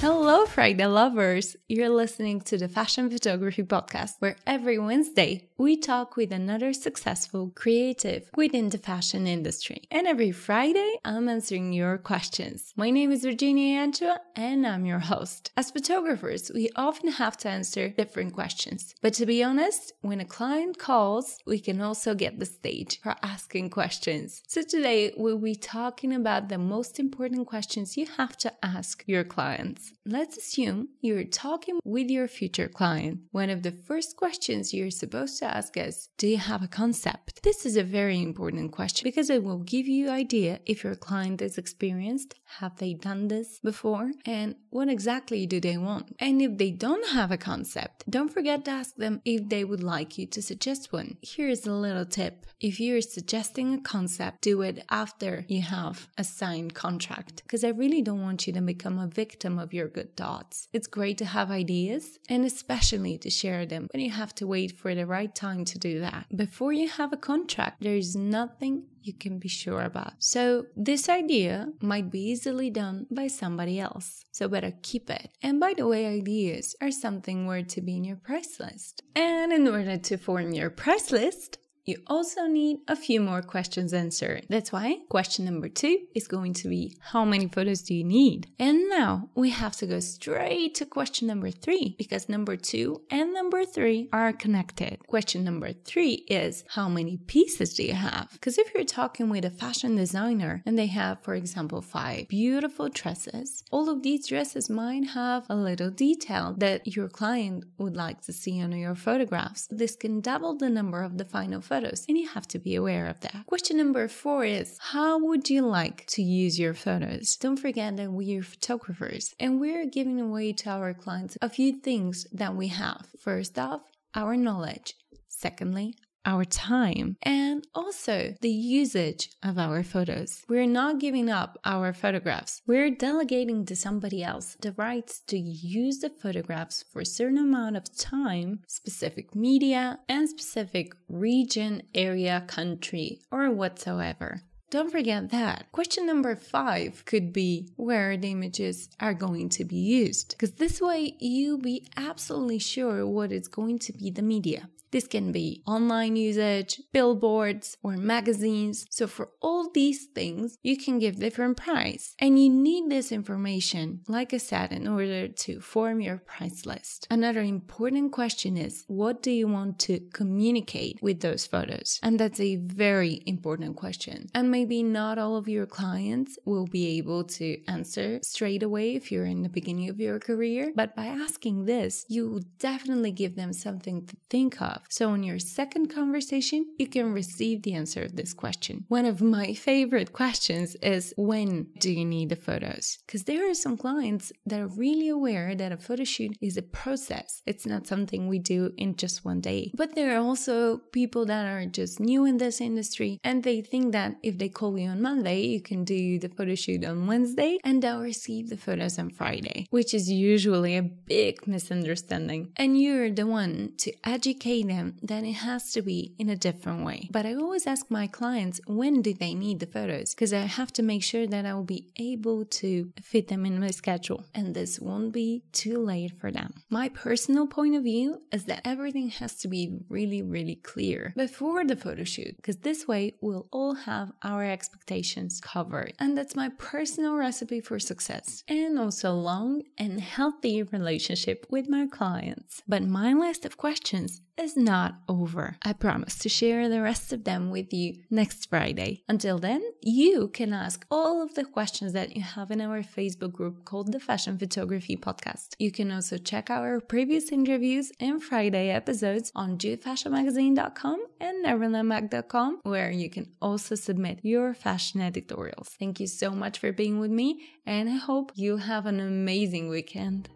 Hello, Friday lovers! You're listening to the Fashion Photography Podcast, where every Wednesday we talk with another successful creative within the fashion industry. And every Friday, I'm answering your questions. My name is Verginiya Yancheva, and I'm your host. As photographers, we often have to answer different questions. But to be honest, when a client calls, we can also get the stage for asking questions. So today, we'll be talking about the most important questions you have to ask your clients. Let's assume you're talking with your future client. One of the first questions you're supposed to ask is Do you have a concept? This is a very important question because it will give you idea if your client is experienced, have they done this before, and what exactly do they want? And if they don't have a concept, don't forget to ask them if they would like you to suggest one. Here's a little tip. If you're suggesting a concept, do it after you have a signed contract because I really don't want you to become a victim of your good thoughts. It's great to have ideas and especially to share them, but you have to wait for the right time to do that. Before you have a contract, there is nothing you can be sure about. So, this idea might be easily done by somebody else. So, better keep it. And by the way, ideas are something worth to be in your price list. And in order to form your price list, you also need a few more questions answered. That's why question number two is going to be how many photos do you need? And now we have to go straight to question number three because number two and number three are connected. Question number three is how many pieces do you have? Because if you're talking with a fashion designer and they have, for example, five beautiful dresses, all of these dresses might have a little detail that your client would like to see on your photographs. This can double the number of the final photos photos, and you have to be aware of that. Question number four is How would you like to use your photos? Don't forget that we are photographers and we're giving away to our clients a few things that we have. First off, our knowledge. Secondly, our time, and also the usage of our photos. We're not giving up our photographs. We're delegating to somebody else the rights to use the photographs for a certain amount of time, specific media, and specific region, area, country, or whatsoever. Don't forget that. Question number five could be where the images are going to be used. Because this way you'll be absolutely sure what is going to be the media. This can be online usage, billboards, or magazines. So for all these things, you can give different price. And you need this information, like I said, in order to form your price list. Another important question is what do you want to communicate with those photos? And that's a very important question. And maybe not all of your clients will be able to answer straight away if you're in the beginning of your career. But by asking this, you definitely give them something to think of so, in your second conversation, you can receive the answer of this question. One of my favorite questions is when do you need the photos? Because there are some clients that are really aware that a photo shoot is a process, it's not something we do in just one day. But there are also people that are just new in this industry and they think that if they call you on Monday, you can do the photo shoot on Wednesday and they'll receive the photos on Friday, which is usually a big misunderstanding. And you're the one to educate them then it has to be in a different way. But I always ask my clients when do they need the photos because I have to make sure that I will be able to fit them in my schedule and this won't be too late for them. My personal point of view is that everything has to be really, really clear before the photo shoot because this way we'll all have our expectations covered. And that's my personal recipe for success and also a long and healthy relationship with my clients. But my list of questions is not over. I promise to share the rest of them with you next Friday. Until then, you can ask all of the questions that you have in our Facebook group called the Fashion Photography Podcast. You can also check our previous interviews and Friday episodes on jutefashionmagazine.com and neverlandmag.com, where you can also submit your fashion editorials. Thank you so much for being with me, and I hope you have an amazing weekend.